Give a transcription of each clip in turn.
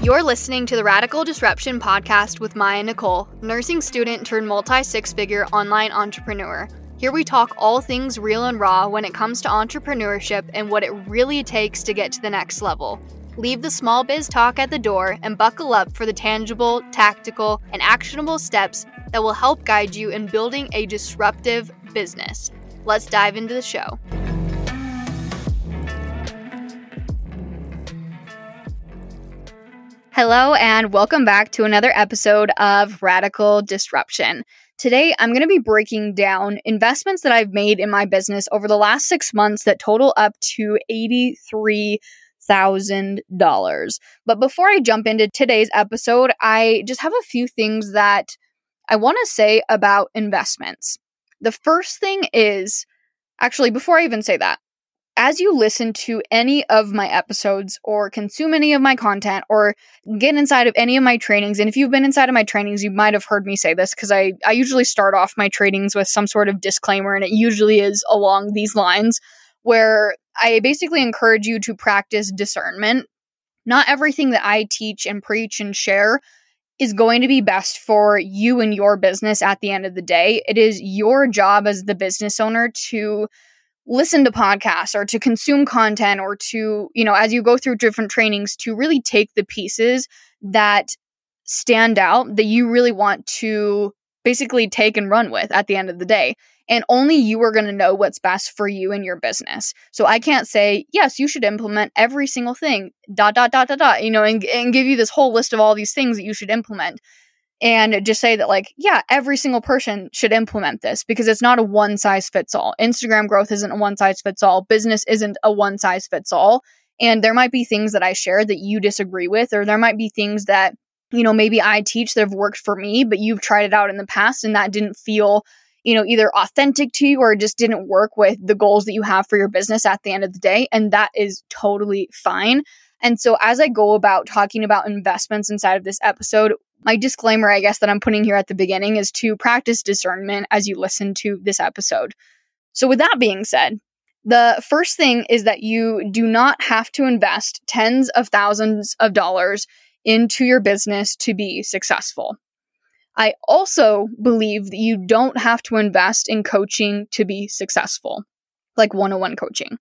You're listening to the Radical Disruption podcast with Mya Nichol, nursing student turned multi six figure online entrepreneur. Here we talk all things real and raw when it comes to entrepreneurship and what it really takes to get to the next level. Leave the small biz talk at the door and buckle up for the tangible, tactical, and actionable steps that will help guide you in building a disruptive business. Let's dive into the show. Hello, and welcome back to another episode of Radical Disruption. Today, I'm going to be breaking down investments that I've made in my business over the last six months that total up to $83,000. But before I jump into today's episode, I just have a few things that I want to say about investments. The first thing is actually, before I even say that, as you listen to any of my episodes or consume any of my content or get inside of any of my trainings, and if you've been inside of my trainings, you might have heard me say this because I, I usually start off my trainings with some sort of disclaimer, and it usually is along these lines where I basically encourage you to practice discernment. Not everything that I teach and preach and share is going to be best for you and your business at the end of the day. It is your job as the business owner to listen to podcasts or to consume content or to, you know, as you go through different trainings, to really take the pieces that stand out that you really want to basically take and run with at the end of the day. And only you are going to know what's best for you and your business. So I can't say, yes, you should implement every single thing, dot, dot, dot, dot, dot, you know, and, and give you this whole list of all these things that you should implement and just say that like yeah every single person should implement this because it's not a one size fits all. Instagram growth isn't a one size fits all. Business isn't a one size fits all. And there might be things that i share that you disagree with or there might be things that you know maybe i teach that have worked for me but you've tried it out in the past and that didn't feel you know either authentic to you or just didn't work with the goals that you have for your business at the end of the day. And that is totally fine. And so, as I go about talking about investments inside of this episode, my disclaimer, I guess, that I'm putting here at the beginning is to practice discernment as you listen to this episode. So, with that being said, the first thing is that you do not have to invest tens of thousands of dollars into your business to be successful. I also believe that you don't have to invest in coaching to be successful, like one on one coaching.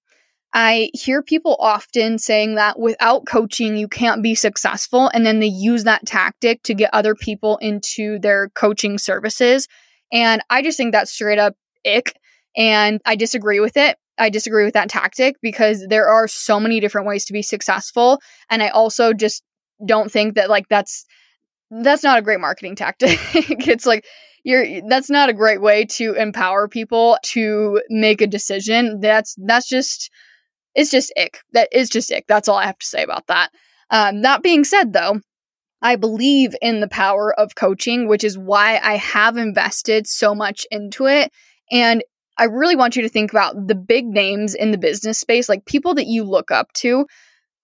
I hear people often saying that without coaching, you can't be successful. And then they use that tactic to get other people into their coaching services. And I just think that's straight up ick. And I disagree with it. I disagree with that tactic because there are so many different ways to be successful. And I also just don't think that like that's that's not a great marketing tactic. it's like you're that's not a great way to empower people to make a decision. That's that's just it's just ick. That is just ick. That's all I have to say about that. Um, that being said, though, I believe in the power of coaching, which is why I have invested so much into it. And I really want you to think about the big names in the business space, like people that you look up to.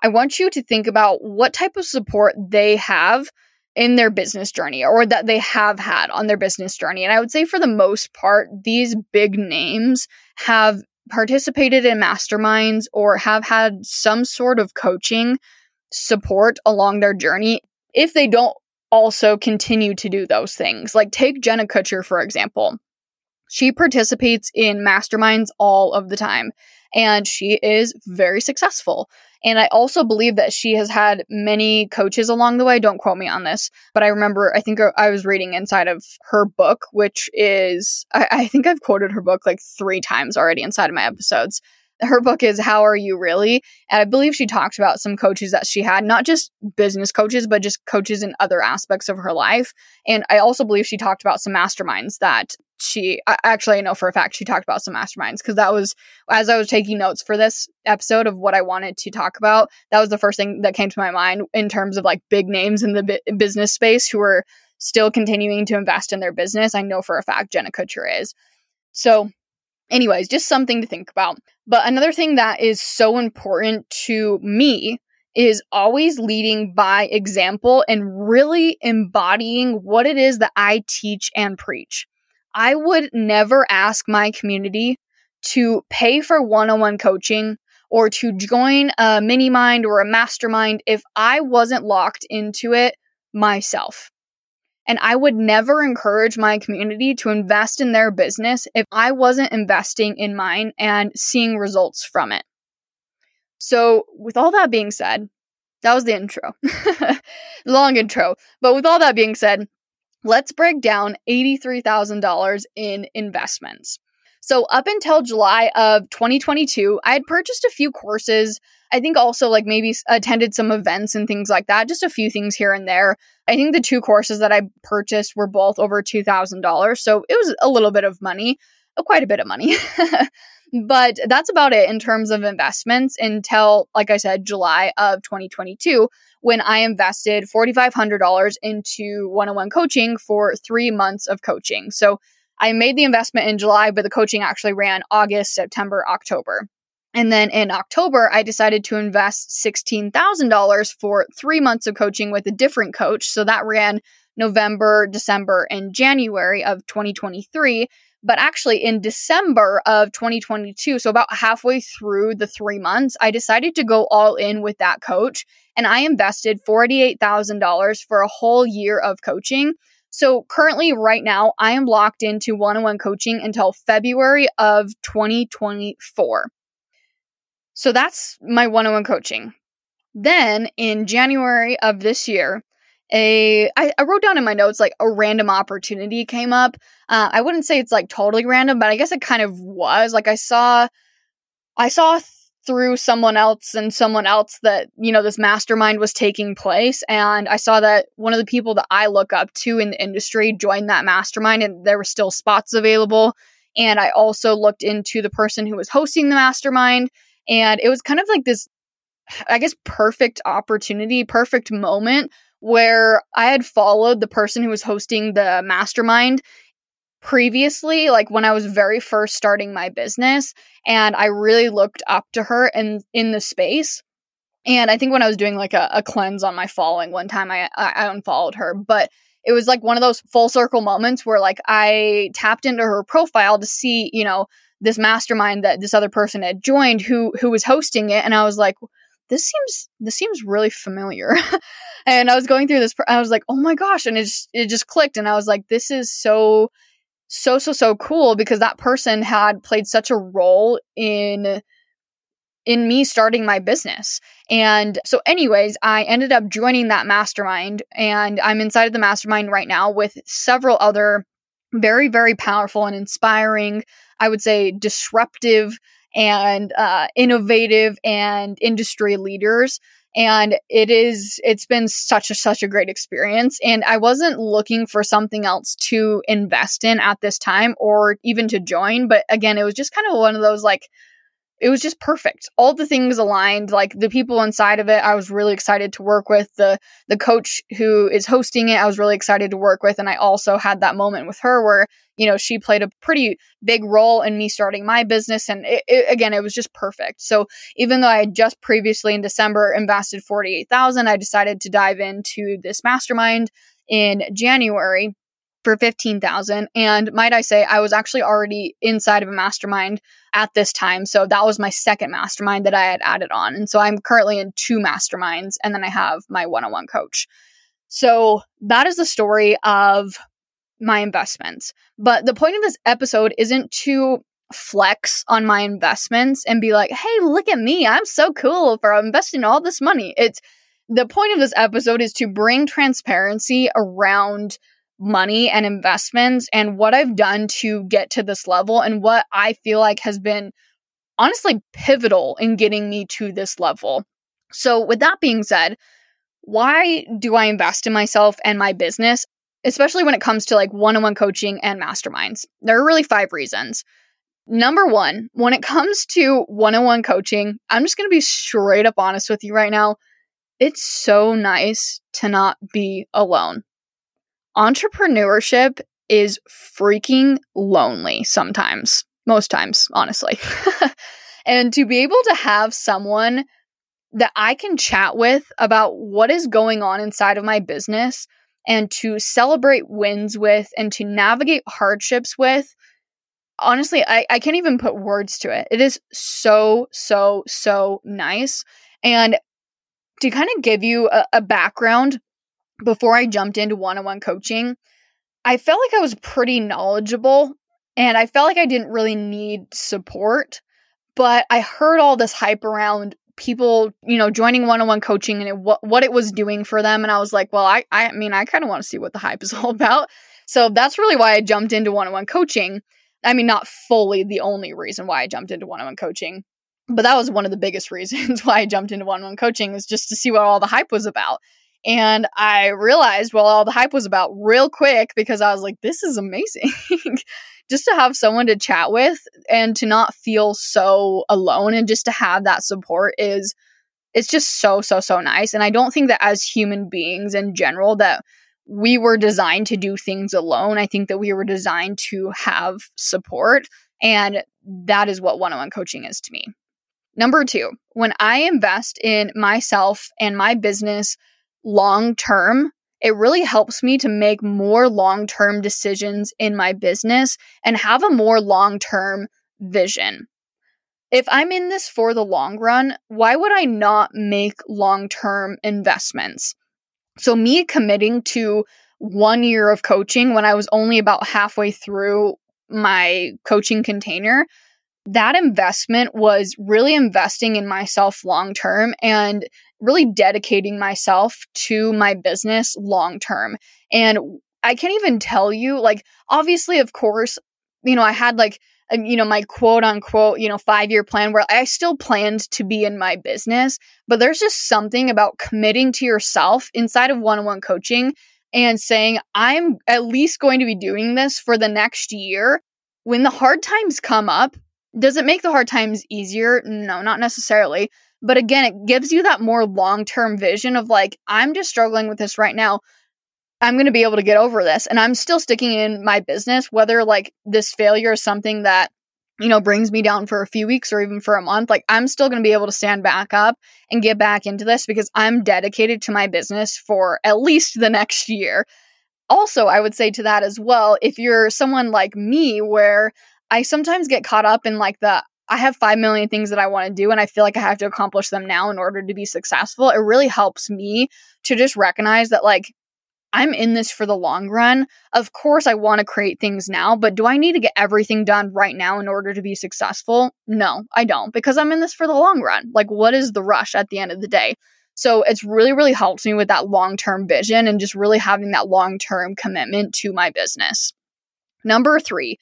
I want you to think about what type of support they have in their business journey or that they have had on their business journey. And I would say for the most part, these big names have participated in masterminds or have had some sort of coaching support along their journey if they don't also continue to do those things. Like take Jenna Kutcher, for example. She participates in masterminds all of the time and she is very successful. And I also believe that she has had many coaches along the way. Don't quote me on this, but I remember, I think uh, I was reading inside of her book, which is, I, I think I've quoted her book like three times already inside of my episodes her book is How Are You Really? And I believe she talked about some coaches that she had, not just business coaches, but just coaches in other aspects of her life. And I also believe she talked about some masterminds that she actually I know for a fact she talked about some masterminds because that was as I was taking notes for this episode of what I wanted to talk about, that was the first thing that came to my mind in terms of like big names in the bi- business space who are still continuing to invest in their business. I know for a fact Jenna Kutcher is. So anyways, just something to think about. But another thing that is so important to me is always leading by example and really embodying what it is that I teach and preach. I would never ask my community to pay for one on one coaching or to join a mini mind or a mastermind if I wasn't locked into it myself. And I would never encourage my community to invest in their business if I wasn't investing in mine and seeing results from it. So, with all that being said, that was the intro. Long intro. But with all that being said, let's break down $83,000 in investments. So, up until July of 2022, I had purchased a few courses. I think also like maybe attended some events and things like that, just a few things here and there. I think the two courses that I purchased were both over $2,000. So, it was a little bit of money, uh, quite a bit of money. but that's about it in terms of investments until, like I said, July of 2022, when I invested $4,500 into one on one coaching for three months of coaching. So, I made the investment in July, but the coaching actually ran August, September, October. And then in October, I decided to invest $16,000 for three months of coaching with a different coach. So that ran November, December, and January of 2023. But actually, in December of 2022, so about halfway through the three months, I decided to go all in with that coach. And I invested $48,000 for a whole year of coaching. So currently, right now, I am locked into one on one coaching until February of 2024. So that's my one on one coaching. Then in January of this year, a I, I wrote down in my notes like a random opportunity came up. Uh, I wouldn't say it's like totally random, but I guess it kind of was. Like I saw, I saw through someone else and someone else that, you know, this mastermind was taking place. And I saw that one of the people that I look up to in the industry joined that mastermind and there were still spots available. And I also looked into the person who was hosting the mastermind. And it was kind of like this, I guess, perfect opportunity, perfect moment where I had followed the person who was hosting the mastermind previously, like when I was very first starting my business, and I really looked up to her in in the space. And I think when I was doing like a, a cleanse on my following one time, I, I unfollowed her, but it was like one of those full circle moments where like I tapped into her profile to see, you know, this mastermind that this other person had joined who who was hosting it, and I was like, this seems this seems really familiar. and I was going through this, I was like, oh my gosh, and it just it just clicked, and I was like, this is so so so so cool because that person had played such a role in in me starting my business. And so anyways, I ended up joining that mastermind and I'm inside of the mastermind right now with several other very very powerful and inspiring, I would say disruptive and uh, innovative and industry leaders and it is it's been such a such a great experience. And i wasn't looking for something else to invest in at this time or even to join. But again it was just kind of one of those like it was just perfect. All the things aligned, like the people inside of it, I was really excited to work with. The the coach who is hosting it, I was really excited to work with. And I also had that moment with her where, you know, she played a pretty big role in me starting my business. And it, it, again, it was just perfect. So even though I had just previously in December invested 48,000, I decided to dive into this mastermind in January for 15,000 and might I say I was actually already inside of a mastermind at this time so that was my second mastermind that I had added on and so I'm currently in two masterminds and then I have my one-on-one coach. So that is the story of my investments. But the point of this episode isn't to flex on my investments and be like, "Hey, look at me. I'm so cool for investing all this money." It's the point of this episode is to bring transparency around money and investments and what I've done to get to this level and what I feel like has been honestly pivotal in getting me to this level. So, with that being said, why do I invest in myself and my business, especially when it comes to like one on one coaching and masterminds? There are really five reasons. Number one, when it comes to one on one coaching, I'm just going to be straight up honest with you right now. It's so nice to not be alone entrepreneurship is freaking lonely sometimes, most times, honestly. and to be able to have someone that I can chat with about what is going on inside of my business and to celebrate wins with and to navigate hardships with, honestly, I, I can't even put words to it. It is so, so, so nice. And to kind of give you a, a background before I jumped into one on one coaching, I felt like I was pretty knowledgeable and I felt like I didn't really need support. But I heard all this hype around people, you know, joining one-on-one coaching and it, what what it was doing for them and I was like, well, I I mean, I kind of want to see what the hype is all about. So that's really why I jumped into one-on-one coaching. I mean, not fully the only reason why I jumped into one-on-one coaching, but that was one of the biggest reasons why I jumped into one-on-one coaching is just to see what all the hype was about. And I realized what all the hype was about real quick because I was like, this is amazing. just to have someone to chat with and to not feel so alone and just to have that support is it's just so so so nice. And i don't think that as human beings in general that we were designed to do things alone. I think that we were designed to have support and that is what one-on-one coaching is to me. Number 2 when i invest in myself and my business long term it really helps me to make more long term decisions in my business and have a more long term vision. If I'm in this for the long run, why would I not make long term investments? So, me committing to one year of coaching when I was only about halfway through my coaching container, that investment was really investing in myself long term and really dedicating myself to my business long term. And I can't even tell you, like, obviously, of course, you know, I had like, you know, my quote unquote, you know, five year plan where I still planned to be in my business, but there's just something about committing to yourself inside of one on one coaching and saying, I'm at least going to be doing this for the next year. When the hard times come up, does it make the hard times easier? No, not necessarily. But again, it gives you that more long term vision of like, I'm just struggling with this right now. I'm going to be able to get over this. And I'm still sticking in my business, whether like this failure is something that, you know, brings me down for a few weeks or even for a month. Like, I'm still going to be able to stand back up and get back into this because I'm dedicated to my business for at least the next year. Also, I would say to that as well, if you're someone like me where I sometimes get caught up in like the I have 5 million things that I want to do and I feel like I have to accomplish them now in order to be successful. It really helps me to just recognize that like I'm in this for the long run. Of course, I want to create things now, but do I need to get everything done right now in order to be successful? No, I don't, because I'm in this for the long run. Like, what is the rush at the end of the day? So it's really, really helps me with that long term vision and just really having that long term commitment to my business. Number three,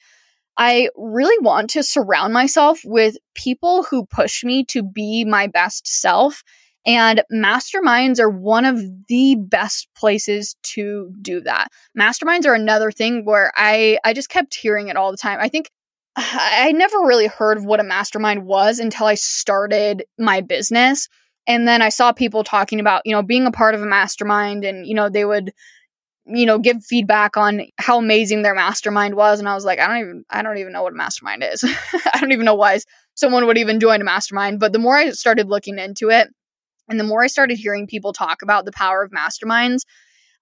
I really want to surround myself with people who push me to be my best self. And masterminds are one of the best places to do that. Masterminds are another thing where I, I just kept hearing it all the time. I think I never really heard of what a mastermind was until I started my business. And then I saw people talking about, you know, being a part of a mastermind and, you know, they would you know give feedback on how amazing their mastermind was and i was like i don't even i don't even know what a mastermind is. I don't even know why someone would even join a mastermind but the more i started looking into it and the more i started hearing people talk about the power of masterminds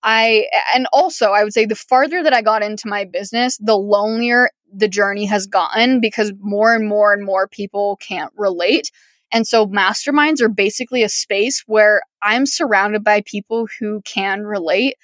i and also i would say the farther that i got into my business the lonelier the journey has gotten because more and more and more people can't relate and so masterminds are basically a space where i'm surrounded by people who can relate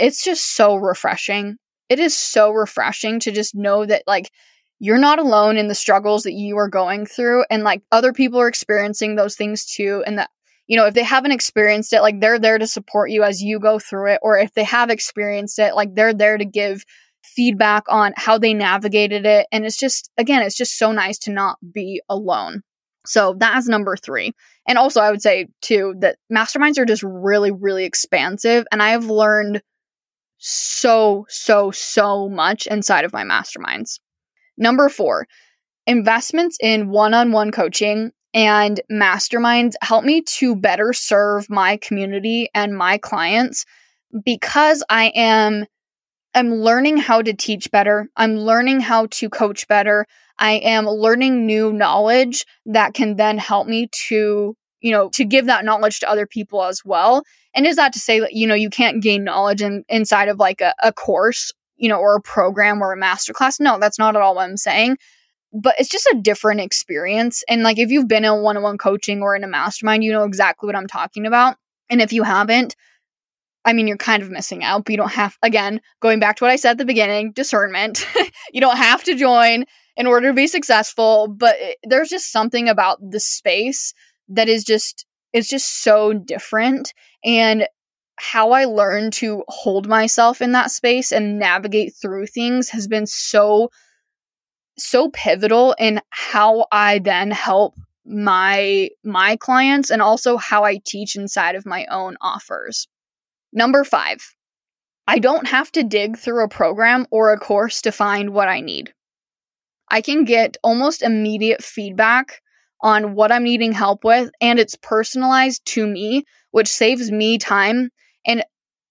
it's just so refreshing. It is so refreshing to just know that, like, you're not alone in the struggles that you are going through, and like other people are experiencing those things too. And that, you know, if they haven't experienced it, like, they're there to support you as you go through it. Or if they have experienced it, like, they're there to give feedback on how they navigated it. And it's just, again, it's just so nice to not be alone. So that's number three. And also, I would say too that masterminds are just really, really expansive. And I have learned so, so, so much inside of my masterminds. Number four, investments in one on one coaching and masterminds help me to better serve my community and my clients because I am I'm learning how to teach better. I'm learning how to coach better. I am learning new knowledge that can then help me to you know, to give that knowledge to other people as well. And is that to say that, you know, you can't gain knowledge in, inside of like a, a course? you know, or a program or a masterclass. No, that's not at all what I'm saying. But it's just a different experience. And like if you've been in one on one coaching or in a mastermind, you know exactly what I'm talking about. And if you haven't, I mean, you're kind of missing out, but you don't have, again, going back to what I said at the beginning discernment. you don't have to join in order to be successful, but it, there's just something about the space that is just, it's just so different. And how I learned to hold myself in that space and navigate through things has been so, so pivotal in how I then help my my clients and also how I teach inside of my own offers. Number 5. I don't have to dig through a program or a course to find what I need. I can get almost immediate feedback on what I'm needing help with and it's personalized to me, which saves me time and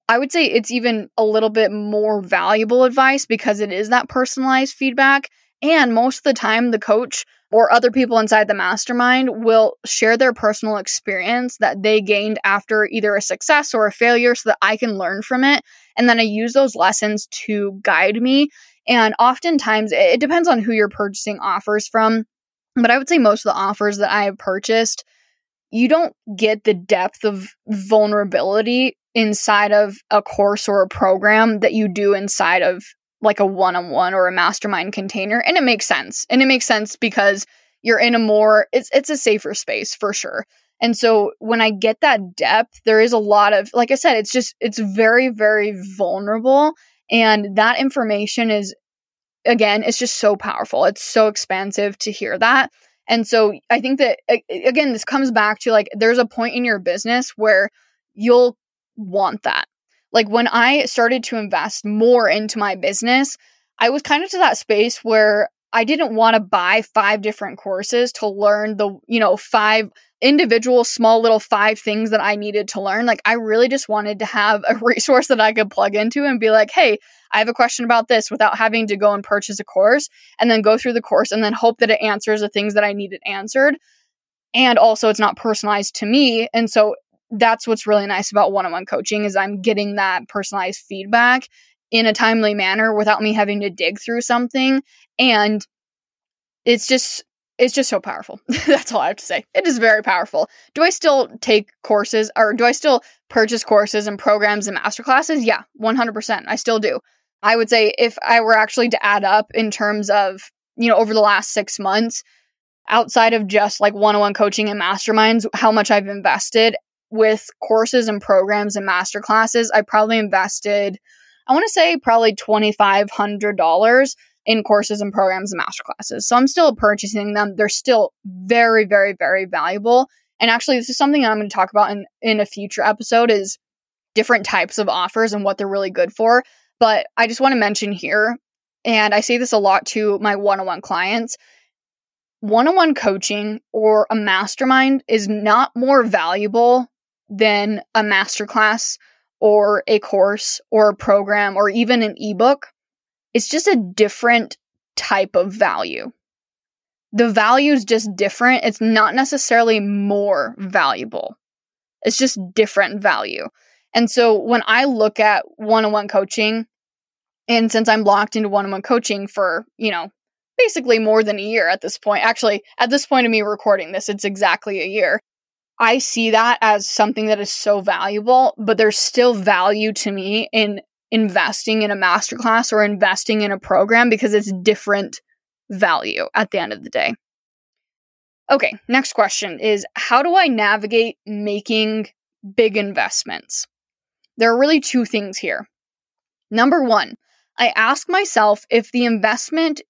I would say it's even a little bit more valuable advice because it is that personalized feedback and most of the time the coach or other people inside the mastermind will share their personal experience that they gained after either a success or a failure so that I can learn from it. And then I use those lessons to guide me. And oftentimes it depends on who you're purchasing offers from. But I would say most of the offers that I have purchased, you don't get the depth of vulnerability inside of a course or a program that you do inside of like a one-on-one or a mastermind container and it makes sense. And it makes sense because you're in a more it's it's a safer space for sure. And so when i get that depth there is a lot of like i said it's just it's very very vulnerable and that information is again it's just so powerful. It's so expansive to hear that. And so i think that again this comes back to like there's a point in your business where you'll want that. Like when I started to invest more into my business, I was kind of to that space where I didn't want to buy five different courses to learn the, you know, five individual small little five things that I needed to learn. Like I really just wanted to have a resource that I could plug into and be like, "Hey, I have a question about this" without having to go and purchase a course and then go through the course and then hope that it answers the things that I needed answered. And also it's not personalized to me. And so that's what's really nice about one-on-one coaching is I'm getting that personalized feedback in a timely manner without me having to dig through something and it's just it's just so powerful. That's all I have to say. It is very powerful. Do I still take courses or do I still purchase courses and programs and masterclasses? Yeah, 100%. I still do. I would say if I were actually to add up in terms of, you know, over the last 6 months outside of just like one-on-one coaching and masterminds, how much I've invested with courses and programs and master classes, I probably invested, I want to say probably $2,500 in courses and programs and master classes. So I'm still purchasing them. They're still very, very, very valuable. And actually, this is something I'm going to talk about in, in a future episode is different types of offers and what they're really good for. But I just want to mention here, and I say this a lot to my one on one clients one on one coaching or a mastermind is not more valuable than a masterclass or a course or a program or even an ebook. It's just a different type of value. The value is just different. It's not necessarily more valuable. It's just different value. And so when I look at one on one coaching, and since I'm locked into one on one coaching for, you know, basically more than a year at this point, actually, at this point of me recording this, it's exactly a year. I see that as something that is so valuable, but there's still value to me in investing in a masterclass or investing in a program because it's different value at the end of the day. Okay, next question is how do I navigate making big investments? There are really two things here. Number one, I ask myself if the investment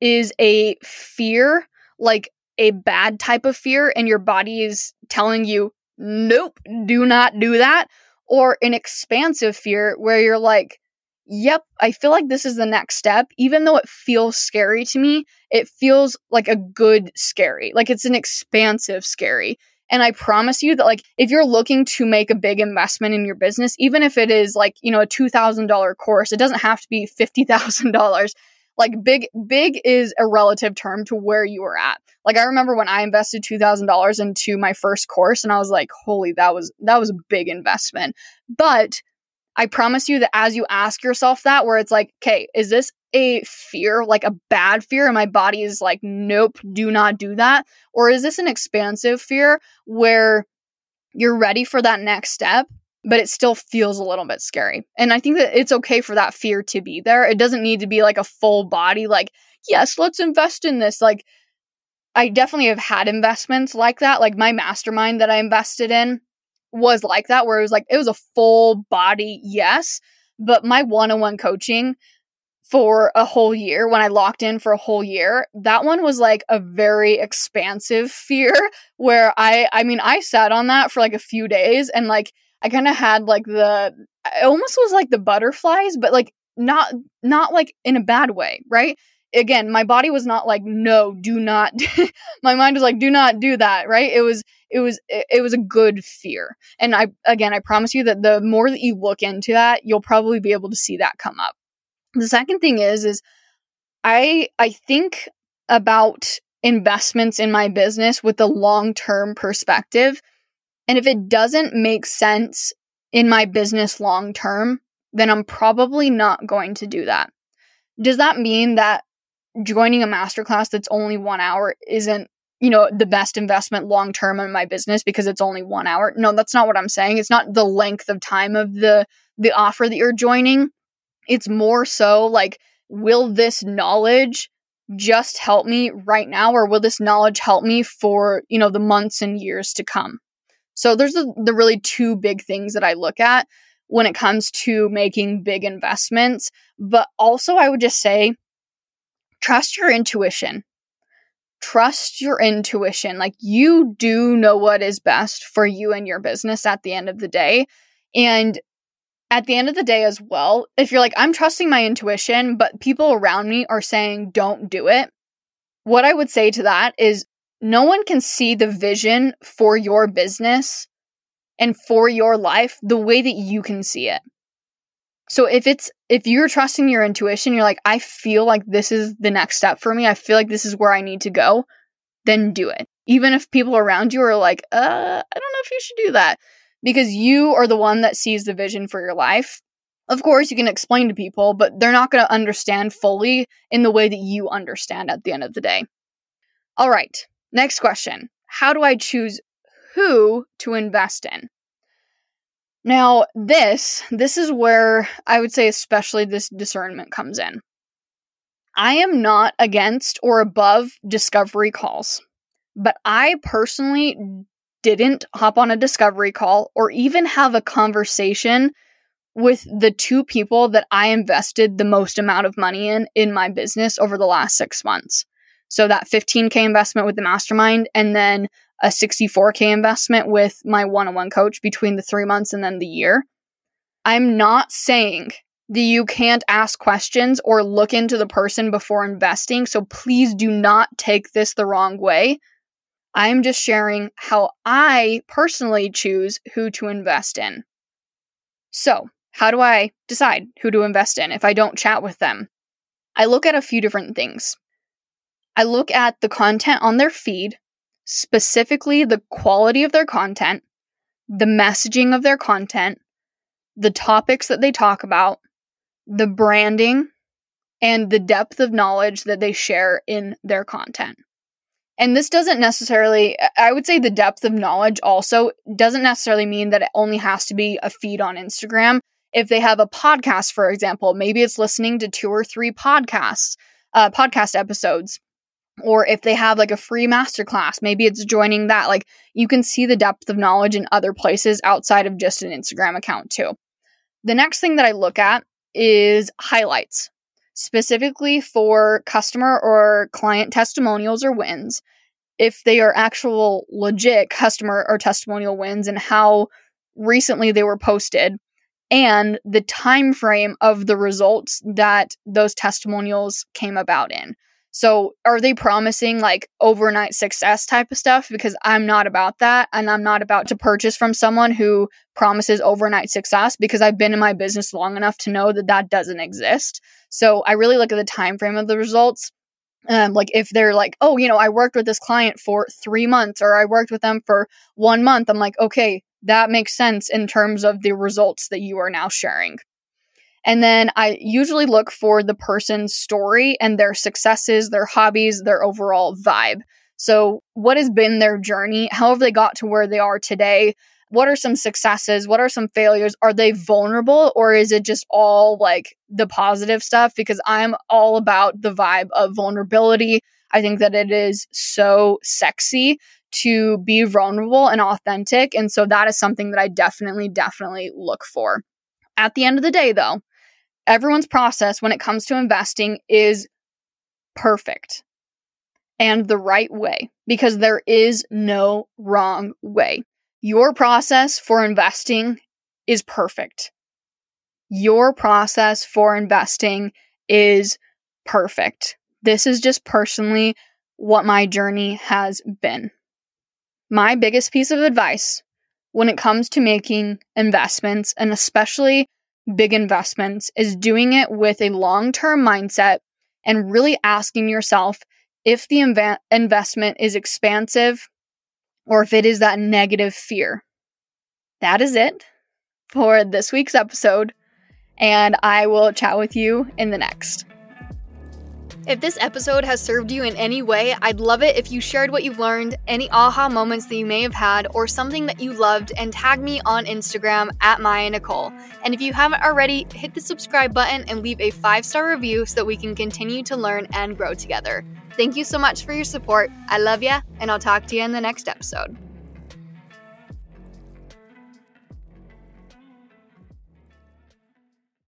is a fear, like a bad type of fear and your body is telling you, nope, do not do that, or an expansive fear where you're like, yep, I feel like this is the next step. Even though it feels scary to me, it feels like a good scary. Like it's an expansive scary. And I promise you that, like, if you're looking to make a big investment in your business, even if it is like, you know, a $2,000 course, it doesn't have to be $50,000. Like big big is a relative term to where you were at. Like I remember when I invested $2000 into my first course and I was like, "Holy, that was that was a big investment." But I promise you that as you ask yourself that, where it's like, okay, is this a fear, like a bad fear, and my body is like, nope, do not do that? Or is this an expansive fear where you're ready for that next step, but it still feels a little bit scary? And I think that it's okay for that fear to be there. It doesn't need to be like a full body, like, yes, let's invest in this. Like, I definitely have had investments like that. Like my mastermind that I invested in was like that, where it was like, it was a full body yes. But my one on one coaching for a whole year, when I locked in for a whole year, that one was like a very expansive fear where I, I mean, I sat on that for like a few days and like, I kind of had like the, it almost was like the butterflies, but like not, not like in a bad way, right? again, my body was not like, no, do not. my mind was like, do not do that, right? It was, it was, it was a good fear. And I, again, I promise you that the more that you look into that, you'll probably be able to see that come up. The second thing is, is I, I think about investments in my business with the long term perspective. And if it doesn't make sense in my business long term, then I'm probably not going to do that. Does that mean that joining a masterclass that's only one hour isn't you know the best investment long term in my business because it's only one hour? No that's not what i'm saying. It's not the length of time of the the offer that you're joining. It's more so like will this knowledge just help me right now or will this knowledge help me for you know the months and years to come so there's the, the really two big things that i look at when it comes to making big investments but also i would just say trust your intuition. Trust your intuition. Like you do know what is best for you and your business at the end of the day. And at the end of the day, as well, if you're like, I'm trusting my intuition, but people around me are saying, don't do it. What I would say to that is no one can see the vision for your business and for your life the way that you can see it. So if it's if you're trusting your intuition, you're like I feel like this is the next step for me. I feel like this is where I need to go, then do it. Even if people around you are like, "Uh, I don't know if you should do that." Because you are the one that sees the vision for your life. Of course, you can explain to people, but they're not going to understand fully in the way that you understand at the end of the day. All right. Next question. How do I choose who to invest in? Now, this, this is where I would say especially this discernment comes in. I am not against or above discovery calls, but I personally didn't hop on a discovery call or even have a conversation with the two people that I invested the most amount of money in in my business over the last 6 months. So that 15k investment with the mastermind and then a 64K investment with my one on one coach between the three months and then the year. I'm not saying that you can't ask questions or look into the person before investing. So please do not take this the wrong way. I'm just sharing how I personally choose who to invest in. So, how do I decide who to invest in if I don't chat with them? I look at a few different things. I look at the content on their feed specifically the quality of their content, the messaging of their content, the topics that they talk about, the branding, and the depth of knowledge that they share in their content. And this doesn't necessarily, I would say the depth of knowledge also doesn't necessarily mean that it only has to be a feed on Instagram. If they have a podcast, for example, maybe it's listening to two or three podcasts, uh, podcast episodes or if they have like a free masterclass, maybe it's joining that. Like you can see the depth of knowledge in other places outside of just an Instagram account too. The next thing that I look at is highlights, specifically for customer or client testimonials or wins. If they are actual legit customer or testimonial wins and how recently they were posted and the time frame of the results that those testimonials came about in. So, are they promising like overnight success type of stuff? Because I'm not about that. And I'm not about to purchase from someone who promises overnight success because I've been in my business long enough to know that that doesn't exist. So, I really look at the time frame of the results. Um, like if they're like, oh, you know, I worked with this client for three months or I worked with them for one month, I'm like, okay, that makes sense in terms of the results that you are now sharing. And then I usually look for the person's story and their successes, their hobbies, their overall vibe. So, what has been their journey? How have they got to where they are today? What are some successes? What are some failures? Are they vulnerable or is it just all like the positive stuff? Because I'm all about the vibe of vulnerability. I think that it is so sexy to be vulnerable and authentic. And so that is something that I definitely, definitely look for. At the end of the day, though, everyone's process when it comes to investing is perfect and the right way because there is no wrong way. Your process for investing is perfect. Your process for investing is perfect. This is just personally what my journey has been. My biggest piece of advice when it comes to making investments, and especially big investments, is doing it with a long term mindset and really asking yourself if the inv- investment is expansive or if it is that negative fear. That is it for this week's episode, and I will chat with you in the next. If this episode has served you in any way, I'd love it if you shared what you've learned, any aha moments that you may have had, or something that you loved, and tag me on Instagram at Mya Nichol. And if you haven't already, hit the subscribe button and leave a five star review so that we can continue to learn and grow together. Thank you so much for your support. I love ya, and I'll talk to you in the next episode.